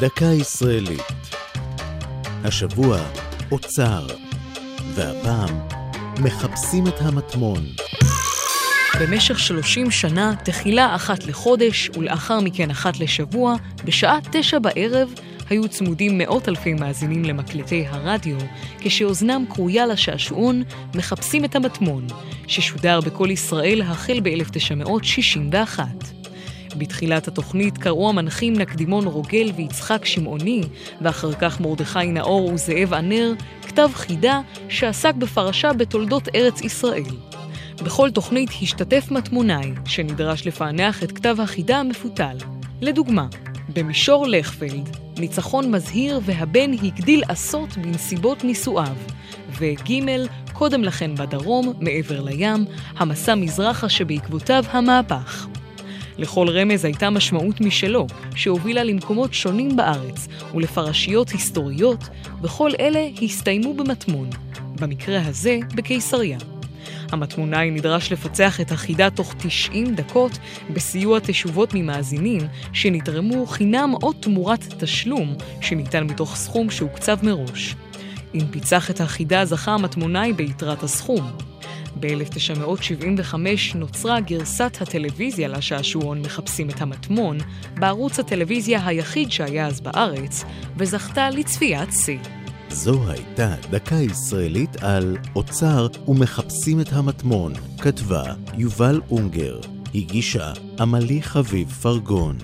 דקה ישראלית. השבוע אוצר, והפעם מחפשים את המטמון. במשך 30 שנה, תחילה אחת לחודש ולאחר מכן אחת לשבוע, בשעה תשע בערב, היו צמודים מאות אלפי מאזינים למקלטי הרדיו, כשאוזנם כרויה לשעשועון מחפשים את המטמון, ששודר בכל ישראל החל ב-1961. בתחילת התוכנית קראו המנחים נקדימון רוגל ויצחק שמעוני, ואחר כך מרדכי נאור וזאב ענר, כתב חידה שעסק בפרשה בתולדות ארץ ישראל. בכל תוכנית השתתף מטמונאי, שנדרש לפענח את כתב החידה המפותל. לדוגמה, במישור לכפלד, ניצחון מזהיר והבן הגדיל עשות בנסיבות נישואיו, וג' קודם לכן בדרום, מעבר לים, המסע מזרחה שבעקבותיו המהפך. לכל רמז הייתה משמעות משלו, שהובילה למקומות שונים בארץ ולפרשיות היסטוריות, וכל אלה הסתיימו במטמון, במקרה הזה בקיסריה. המטמונאי נדרש לפצח את החידה תוך 90 דקות בסיוע תשובות ממאזינים שנתרמו חינם או תמורת תשלום שניתן מתוך סכום שהוקצב מראש. אם פיצח את החידה זכה המטמונאי ביתרת הסכום. ב-1975 נוצרה גרסת הטלוויזיה לשעשועון מחפשים את המטמון, בערוץ הטלוויזיה היחיד שהיה אז בארץ, וזכתה לצפיית שיא. זו הייתה דקה ישראלית על אוצר ומחפשים את המטמון, כתבה יובל אונגר, הגישה עמלי חביב פרגון.